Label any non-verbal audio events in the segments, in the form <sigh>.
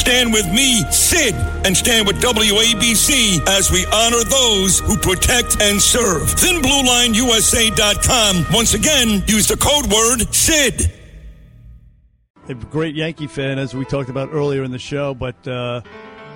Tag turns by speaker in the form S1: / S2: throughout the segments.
S1: Stand with me, Sid, and stand with WABC as we honor those who protect and serve. ThinBlueLineUSA.com. Once again, use the code word SID.
S2: A great Yankee fan, as we talked about earlier in the show, but uh,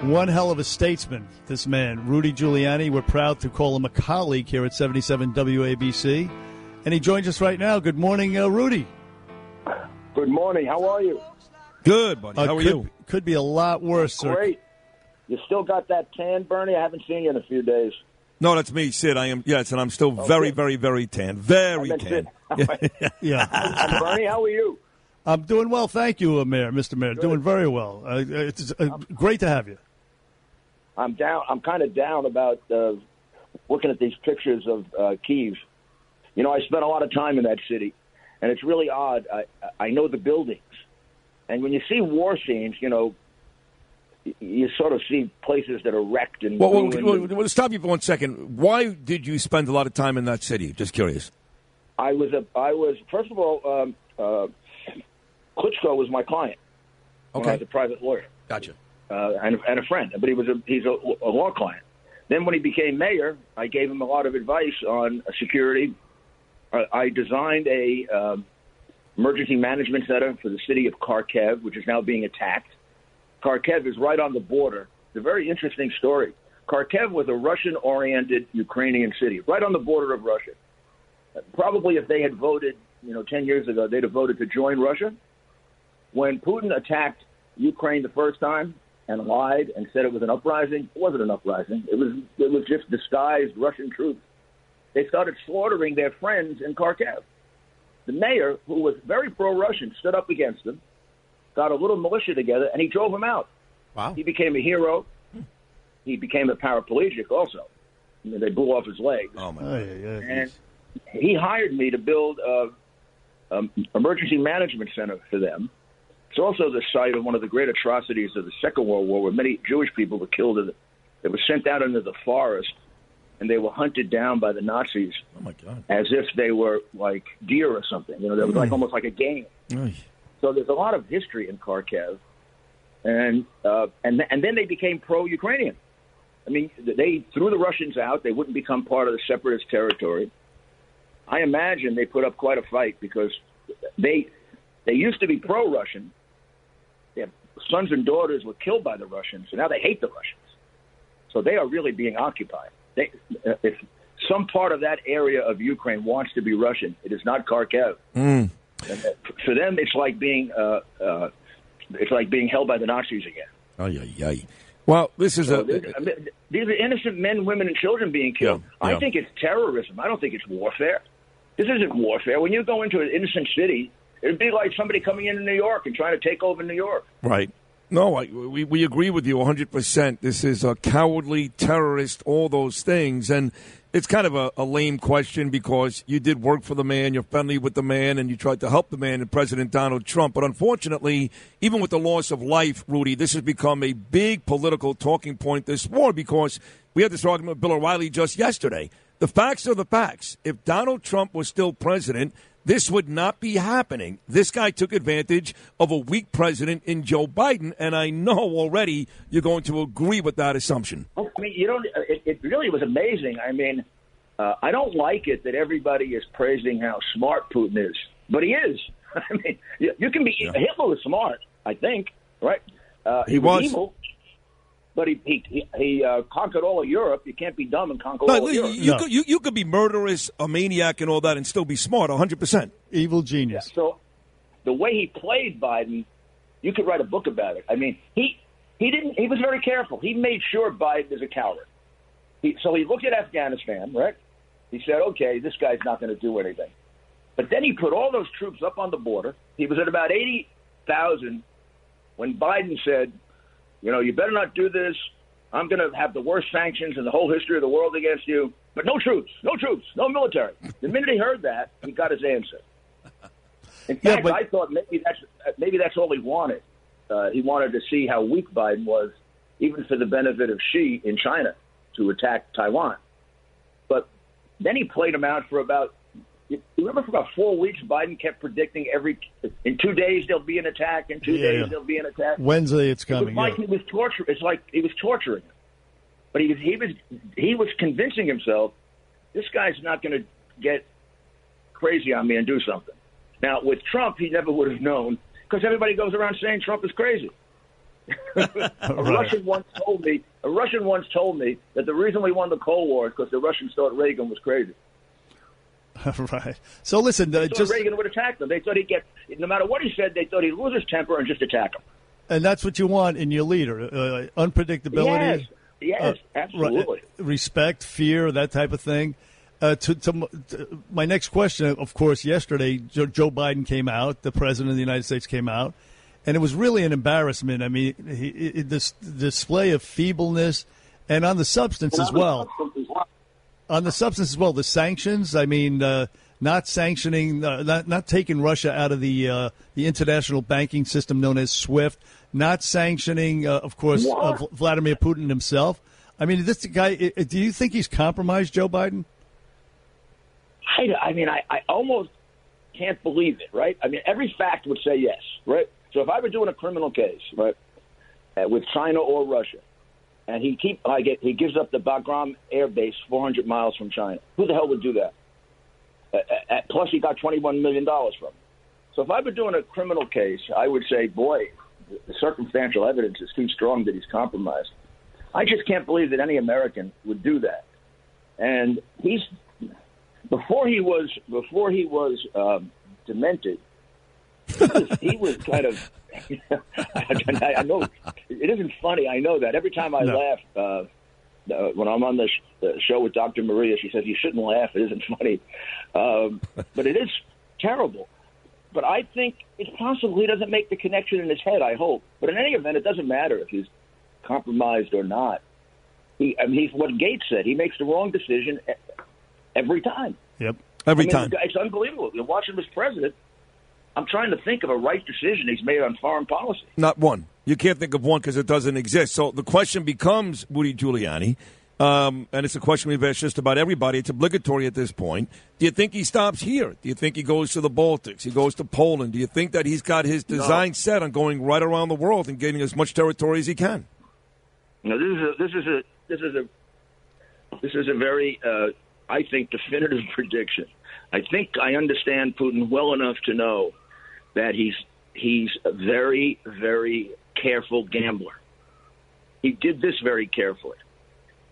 S2: one hell of a statesman, this man, Rudy Giuliani. We're proud to call him a colleague here at 77 WABC. And he joins us right now. Good morning, uh, Rudy.
S3: Good morning. How are you?
S4: Good, buddy.
S2: Uh,
S4: How are
S2: could,
S4: you?
S2: Could be a lot worse, sir.
S3: Great. You still got that tan, Bernie? I haven't seen you in a few days.
S4: No, that's me, Sid. I am. Yes, and I'm still very,
S3: good.
S4: very, very tan. Very tan.
S3: Sid. <laughs>
S2: Yeah. <laughs>
S3: And Bernie, how are you?
S2: I'm doing well, thank you, uh, Mayor, Mr. Mayor. Doing very well. Uh, it's uh, great to have you.
S3: I'm down. I'm kind of down about uh, looking at these pictures of uh, Kiev. You know, I spent a lot of time in that city, and it's really odd. I I know the buildings, and when you see war scenes, you know, you sort of see places that are wrecked and.
S4: Well, well, well, stop you for one second. Why did you spend a lot of time in that city? Just curious.
S3: I was a. I was first of all. Um, uh, Klitschko was my client. When I
S4: Okay.
S3: was a private lawyer.
S4: Gotcha.
S3: uh, and, and a friend, but he was a he's a, a law client. Then when he became mayor, I gave him a lot of advice on security. I, I designed a um, emergency management center for the city of Kharkiv, which is now being attacked. Kharkiv is right on the border. It's a very interesting story. Kharkiv was a Russian-oriented Ukrainian city, right on the border of Russia. Probably if they had voted, you know, 10 years ago, they'd have voted to join Russia. When Putin attacked Ukraine the first time and lied and said it was an uprising, it wasn't an uprising. It was it was just disguised Russian troops. They started slaughtering their friends in Kharkiv. The mayor, who was very pro-Russian, stood up against them, got a little militia together, and he drove them out.
S4: Wow.
S3: He became a hero. He became a paraplegic also. I mean, they blew off his legs.
S4: Oh my.
S2: Oh, yeah, yeah.
S3: And he hired me to build a, a emergency management center for them. It's also the site of one of the great atrocities of the Second World War, where many Jewish people were killed. In the, they were sent out into the forest, and they were hunted down by the Nazis
S4: Oh my God.
S3: as if they were like deer or something. You know, they was like almost like a game.
S4: Oy.
S3: So there's a lot of history in Kharkiv, and uh, and and then they became pro-Ukrainian. I mean, they threw the Russians out; they wouldn't become part of the separatist territory. I imagine they put up quite a fight because they they used to be pro-Russian. Their sons and daughters were killed by the Russians, so now they hate the Russians. So they are really being occupied. They, uh, if some part of that area of Ukraine wants to be Russian, it is not Kharkiv. And, uh, For them, it's like being uh, uh, it's like being held by the Nazis again.
S4: Ay, ay, ay. Well, this is
S3: So
S4: a.
S3: these, I mean, these are innocent men, women, and children being killed.
S4: Yeah, yeah.
S3: I think it's terrorism. I don't think it's warfare. This isn't warfare. When you go into an innocent city, it'd be like somebody coming into New York and trying to take over New York.
S4: Right. No, I, we, we agree with you 100%. This is a cowardly terrorist, all those things. And it's kind of a, a lame question because you did work for the man, you're friendly with the man, and you tried to help the man and President Donald Trump. But unfortunately, even with the loss of life, Rudy, this has become a big political talking point this war because we had this argument with Bill O'Reilly just yesterday. The facts are the facts. If Donald Trump was still president, this would not be happening. This guy took advantage of a weak president in Joe Biden, and I know already you're going to agree with that assumption.
S3: I mean, you don't. It, it really was amazing. I mean, uh, I don't like it that everybody is praising how smart Putin is, but he is. <laughs> I mean, you, you can be Hitler was smart, I think, right? Uh,
S4: He was.
S3: evil, but he he he, he uh, conquered all of Europe. You can't be dumb and conquer
S4: No,
S3: all of
S4: you,
S3: Europe.
S4: you
S2: No.
S4: could, you, you could be murderous, a maniac, and all that, and still be smart, 100%.
S2: Evil genius.
S3: So the way he played Biden, you could write a book about it. I mean, he he didn't. He was very careful. He made sure Biden is a coward. He, so he looked at Afghanistan, right? He said, "Okay, this guy's not going to do anything." But then he put all those troops up on the border. He was at about eighty thousand when Biden said, You know, you better not do this. I'm going to have the worst sanctions in the whole history of the world against you. But no troops, no troops, no military. The minute he heard that, he got his answer. In
S2: Yeah,
S3: fact,
S2: but-
S3: I thought maybe that's maybe that's all he wanted. Uh, he wanted to see how weak Biden was, even for the benefit of Xi in China, to attack Taiwan. But then he played him out for about. You remember, for about four weeks, Biden kept predicting every in two days there'll be an attack. In two
S2: Yeah,
S3: days
S2: yeah.
S3: there'll be an attack.
S2: Wednesday it's
S3: It was
S2: coming.
S3: like
S2: yeah.
S3: he was torture. It's like he was torturing him. But he was he was he was convincing himself this guy's not going to get crazy on me and do something. Now with Trump, he never would have known because everybody goes around saying Trump is crazy. <laughs> a
S2: Right.
S3: Russian once told me a Russian once told me that the reason we won the Cold War is because the Russians thought Reagan was crazy. <laughs>
S2: right. So listen, uh,
S3: They
S2: just
S3: Reagan would attack them. They thought he'd get no matter what he said. They thought he'd lose his temper and just attack him.
S2: and that's what you want in your leader: uh, unpredictability.
S3: Yes, yes,
S2: uh,
S3: absolutely.
S2: right, respect, fear, that type of thing. Uh, to, to, to my next question, of course, yesterday Joe, Joe Biden came out, the president of the United States came out, and it was really an embarrassment. I mean, he, it, this display of feebleness, and on the substance as well. On the substance as well, the sanctions. I mean, uh, not sanctioning, uh, not not taking Russia out of the uh, the international banking system known as SWIFT. Not sanctioning, uh, of course, uh, Vladimir Putin himself. I mean, this guy. Do you think he's compromised Joe Biden?
S3: I, I mean, I, I almost can't believe it, right? I mean, every fact would say yes, right? So if I were doing a criminal case, right, uh, with China or Russia, and he keep get he gives up the Bagram Air Base 400 miles from China, who the hell would do that? Uh, plus, he got 21 million dollars from. It. So if I were doing a criminal case, I would say, boy, the circumstantial evidence is too strong that he's compromised. I just can't believe that any American would do that. And he's before he was before he was um, demented. He was, he was kind of. <laughs> I, I know it isn't funny. I know that every time I
S2: No.
S3: laugh uh, uh, when I'm on the, sh- the show with Dr. Maria, she says you shouldn't laugh. It isn't <laughs> funny, um, but it is terrible. But I think it's possible he doesn't make the connection in his head. I hope. But in any event, it doesn't matter if he's compromised or not. He, I mean, he's what Gates said. He makes the wrong decision e- every time.
S2: Yep.
S4: Every
S3: I mean,
S4: time.
S3: It's unbelievable. You watch him as president. I'm trying to think of a right decision he's made on foreign policy.
S4: Not one. You can't think of one because it doesn't exist. So the question becomes, Rudy Giuliani, um, and it's a question we've asked just about everybody. It's obligatory at this point. Do you think he stops here? Do you think he goes to the Baltics? He goes to Poland? Do you think that he's got his design set on going right around the world and getting as much territory as he can?
S3: Know, this is a this is a this is a this is a very uh, I think definitive <laughs> prediction. I think I understand Putin well enough to know that he's he's a very very careful gambler. He did this very carefully.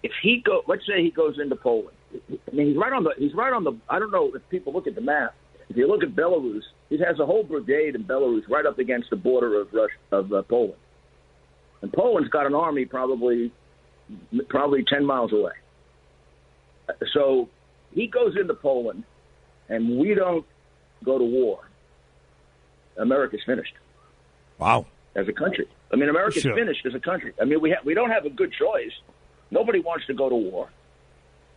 S3: If he go, let's say he goes into Poland. I mean, he's right on the he's right on the. I don't know if people look at the map. If you look at Belarus, he has a whole brigade in Belarus right up against the border of Russia, of uh, Poland. And Poland's got an army probably probably 10 miles away. So he goes into Poland, and we don't go to war. America's finished
S4: Wow.
S3: as a country. I mean, America's
S2: Sure.
S3: finished as a country. I mean, we ha- we don't have a good choice. Nobody wants to go to war,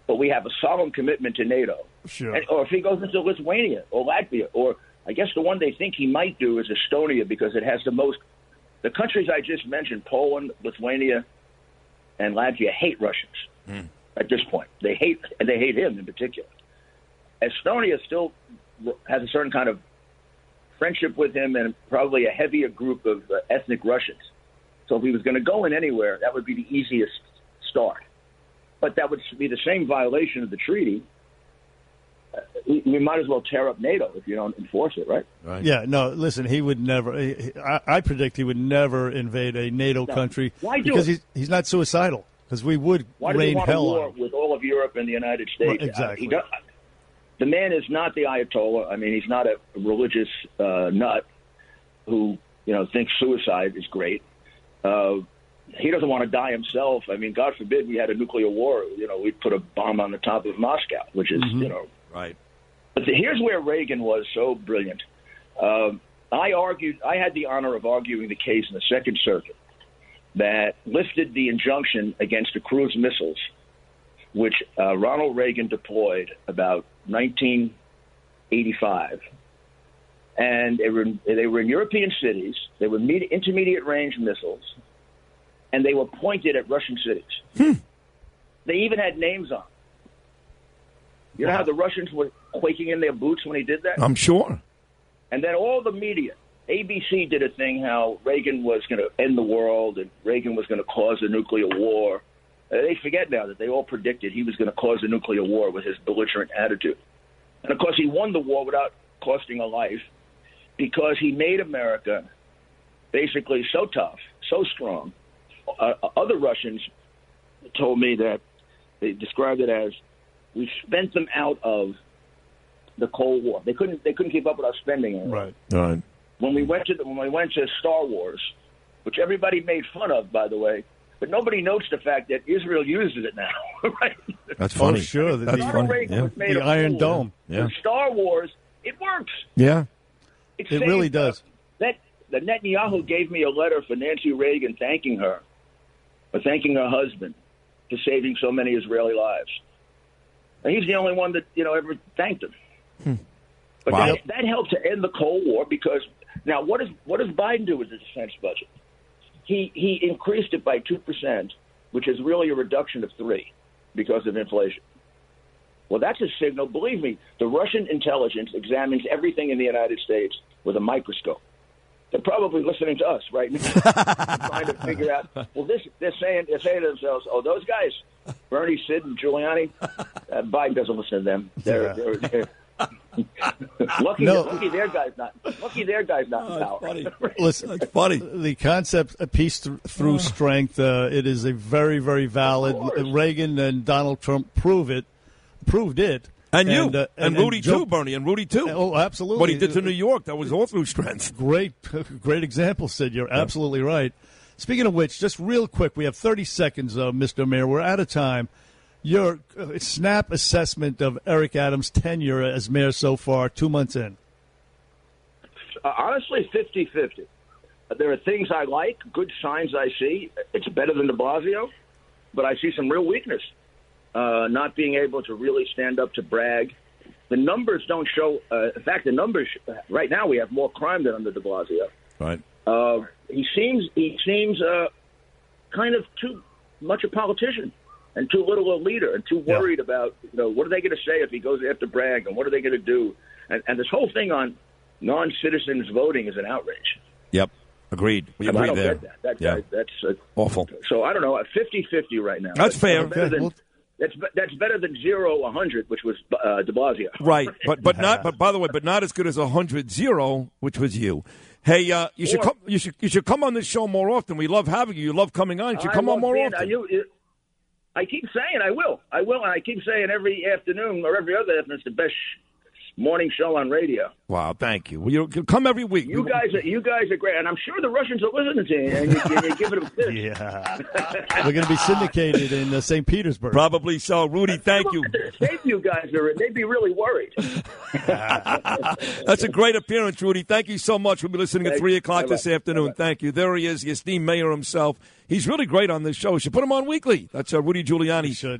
S3: but we have a solemn commitment to NATO.
S2: Sure.
S3: And, or if he goes into Lithuania or Latvia, or I guess the one they think he might do is Estonia because it has the most. The countries I just mentioned, Poland, Lithuania, and Latvia, hate Russians hmm. at this point. They hate and they hate him in particular. Estonia still has a certain kind of friendship with him and probably a heavier group of uh, ethnic Russians. So if he was going to go in anywhere, that would be the easiest start. But that would be the same violation of the treaty. Uh, we, we might as well tear up NATO if you don't enforce it, right?
S4: Right.
S2: Yeah, no, listen, he would never. he- he- I, I predict he would never invade a NATO
S3: No.
S2: country
S3: Why do
S2: because
S3: it?
S2: he's he's not suicidal. Because we would
S3: Why do we
S2: rain
S3: want a
S2: hell
S3: war
S2: on
S3: with all of Europe and the United States?
S2: Right, exactly.
S3: Uh, he does, the man is not the Ayatollah. I mean, he's not a religious uh, nut who you know thinks suicide is great. Uh, he doesn't want to die himself. I mean, God forbid we had a nuclear war. You know, we'd put a bomb on the top of Moscow, which is
S2: Mm-hmm.
S3: you know
S4: Right.
S3: But the, here's where Reagan was so brilliant. Um, I argued. I had the honor of arguing the case in the Second Circuit, that lifted the injunction against the cruise missiles, which uh, Ronald Reagan deployed about 1985. And they were, they were in European cities. They were med- intermediate range missiles, and they were pointed at Russian cities. They even had names on. You know how the Russians were quaking in their boots when he did that?
S4: I'm sure.
S3: And then all the media, ABC did a thing how Reagan was going to end the world and Reagan was going to cause a nuclear war. They forget now that they all predicted he was going to cause a nuclear war with his belligerent attitude. And of course, he won the war without costing a life because he made America basically so tough, so strong. Uh, other Russians told me that they described it as we spent them out of the Cold War. They couldn't they couldn't keep up with our spending. anymore.
S2: Right.
S4: All right.
S3: When we went to the, when we went to Star Wars, which everybody made fun of, by the way, but nobody notes the fact that Israel uses it now. <laughs> right?
S4: That's
S2: Oh,
S4: funny.
S2: sure. The-
S4: That's
S3: Ronald
S4: funny.
S3: Reagan
S4: Yeah.
S3: was made
S2: The Iron
S3: fool.
S2: Dome.
S4: Yeah.
S3: With Star Wars, it works.
S4: Yeah.
S3: It,
S2: It really does.
S3: That the Netanyahu gave me a letter for Nancy Reagan thanking her, for thanking her husband for saving so many Israeli lives. And he's the only one that you know ever thanked him. Hmm. But
S4: Wow.
S3: that, that helped to end the Cold War because now what does what does Biden do with the defense budget? He he increased it by two percent, which is really a reduction of three because of inflation. Well, that's a signal. Believe me, the Russian intelligence examines everything in the United States with a microscope. They're probably listening to us right now, <laughs> trying to figure out. Well, this they're saying they're saying to themselves, "Oh, those guys, Bernie, Sid, and Giuliani, uh, Biden doesn't listen to them. They're,
S2: Yeah.
S3: they're, they're lucky,
S2: No.
S3: lucky their guy's not. Lucky their guy's not in power.
S4: funny. <laughs>
S2: Listen,
S4: That's funny.
S2: the concept of peace th- through strength, uh, it is a very, very valid. Reagan and Donald Trump prove it, proved it.
S4: And you.
S2: uh,
S4: and, Rudy,
S2: Joe-
S4: too, Bernie. And Rudy, too.
S2: Oh, absolutely.
S4: What he did to New York, that was all through strength.
S2: Great, <laughs> great example, Sid. You're absolutely right. Speaking of which, just real quick, we have 30 seconds, uh, Mr. Mayor. We're out of time. Your uh, snap assessment of Eric Adams' tenure as mayor so far, two months in.
S3: Uh, honestly, 50 50. There are things I like, good signs I see. It's better than de Blasio, but I see some real weakness. Uh, not being able to really stand up to Bragg. The numbers don't show. Uh, in fact, the numbers right now we have more crime than under de Blasio.
S4: Right.
S3: Uh, he seems he seems uh, kind of too much a politician and too little a leader and too worried about you know what are they going to say if he goes after Bragg and what are they going to do and, and this whole thing on non-citizens voting is an outrage.
S4: Yep. Agreed. We
S3: And I
S4: agree
S3: don't
S4: there.
S3: get that. that
S4: yeah.
S3: guy, that's uh,
S4: Awful.
S3: so I don't know. 50-50 right now.
S4: That's fair.
S3: Better than,
S2: well-
S3: that's that's better than zero 100, which was uh, De Blasio.
S4: Right, <laughs> but but not. But by the way, but not as good as a hundred zero, which was you. Hey, uh, you should come. You should you should come on this show more often. We love having you. You love coming on. You should
S3: I
S4: come on more
S3: being-
S4: often.
S3: you- you- I keep saying I will. I will, and I keep saying every afternoon or every other afternoon it's the best morning show on radio.
S4: wow, thank you. Well, you you come every week.
S3: You guys, are, you guys are great, and I'm sure the Russians are listening to you, and you, and you give it a <laughs> fist.
S2: Yeah. <laughs> We're going to be syndicated in uh, St. Petersburg.
S4: probably so. Rudy, thank you.
S3: State you guys are, they'd be really worried. <laughs>
S4: That's a great appearance, Rudy. Thank you so much. We'll be listening at 3 o'clock this
S3: bye-bye.
S4: afternoon.
S3: Bye-bye.
S4: Thank you. There he is, the esteemed mayor himself. He's really great on this show. You should put him on weekly. That's uh, Rudy Giuliani.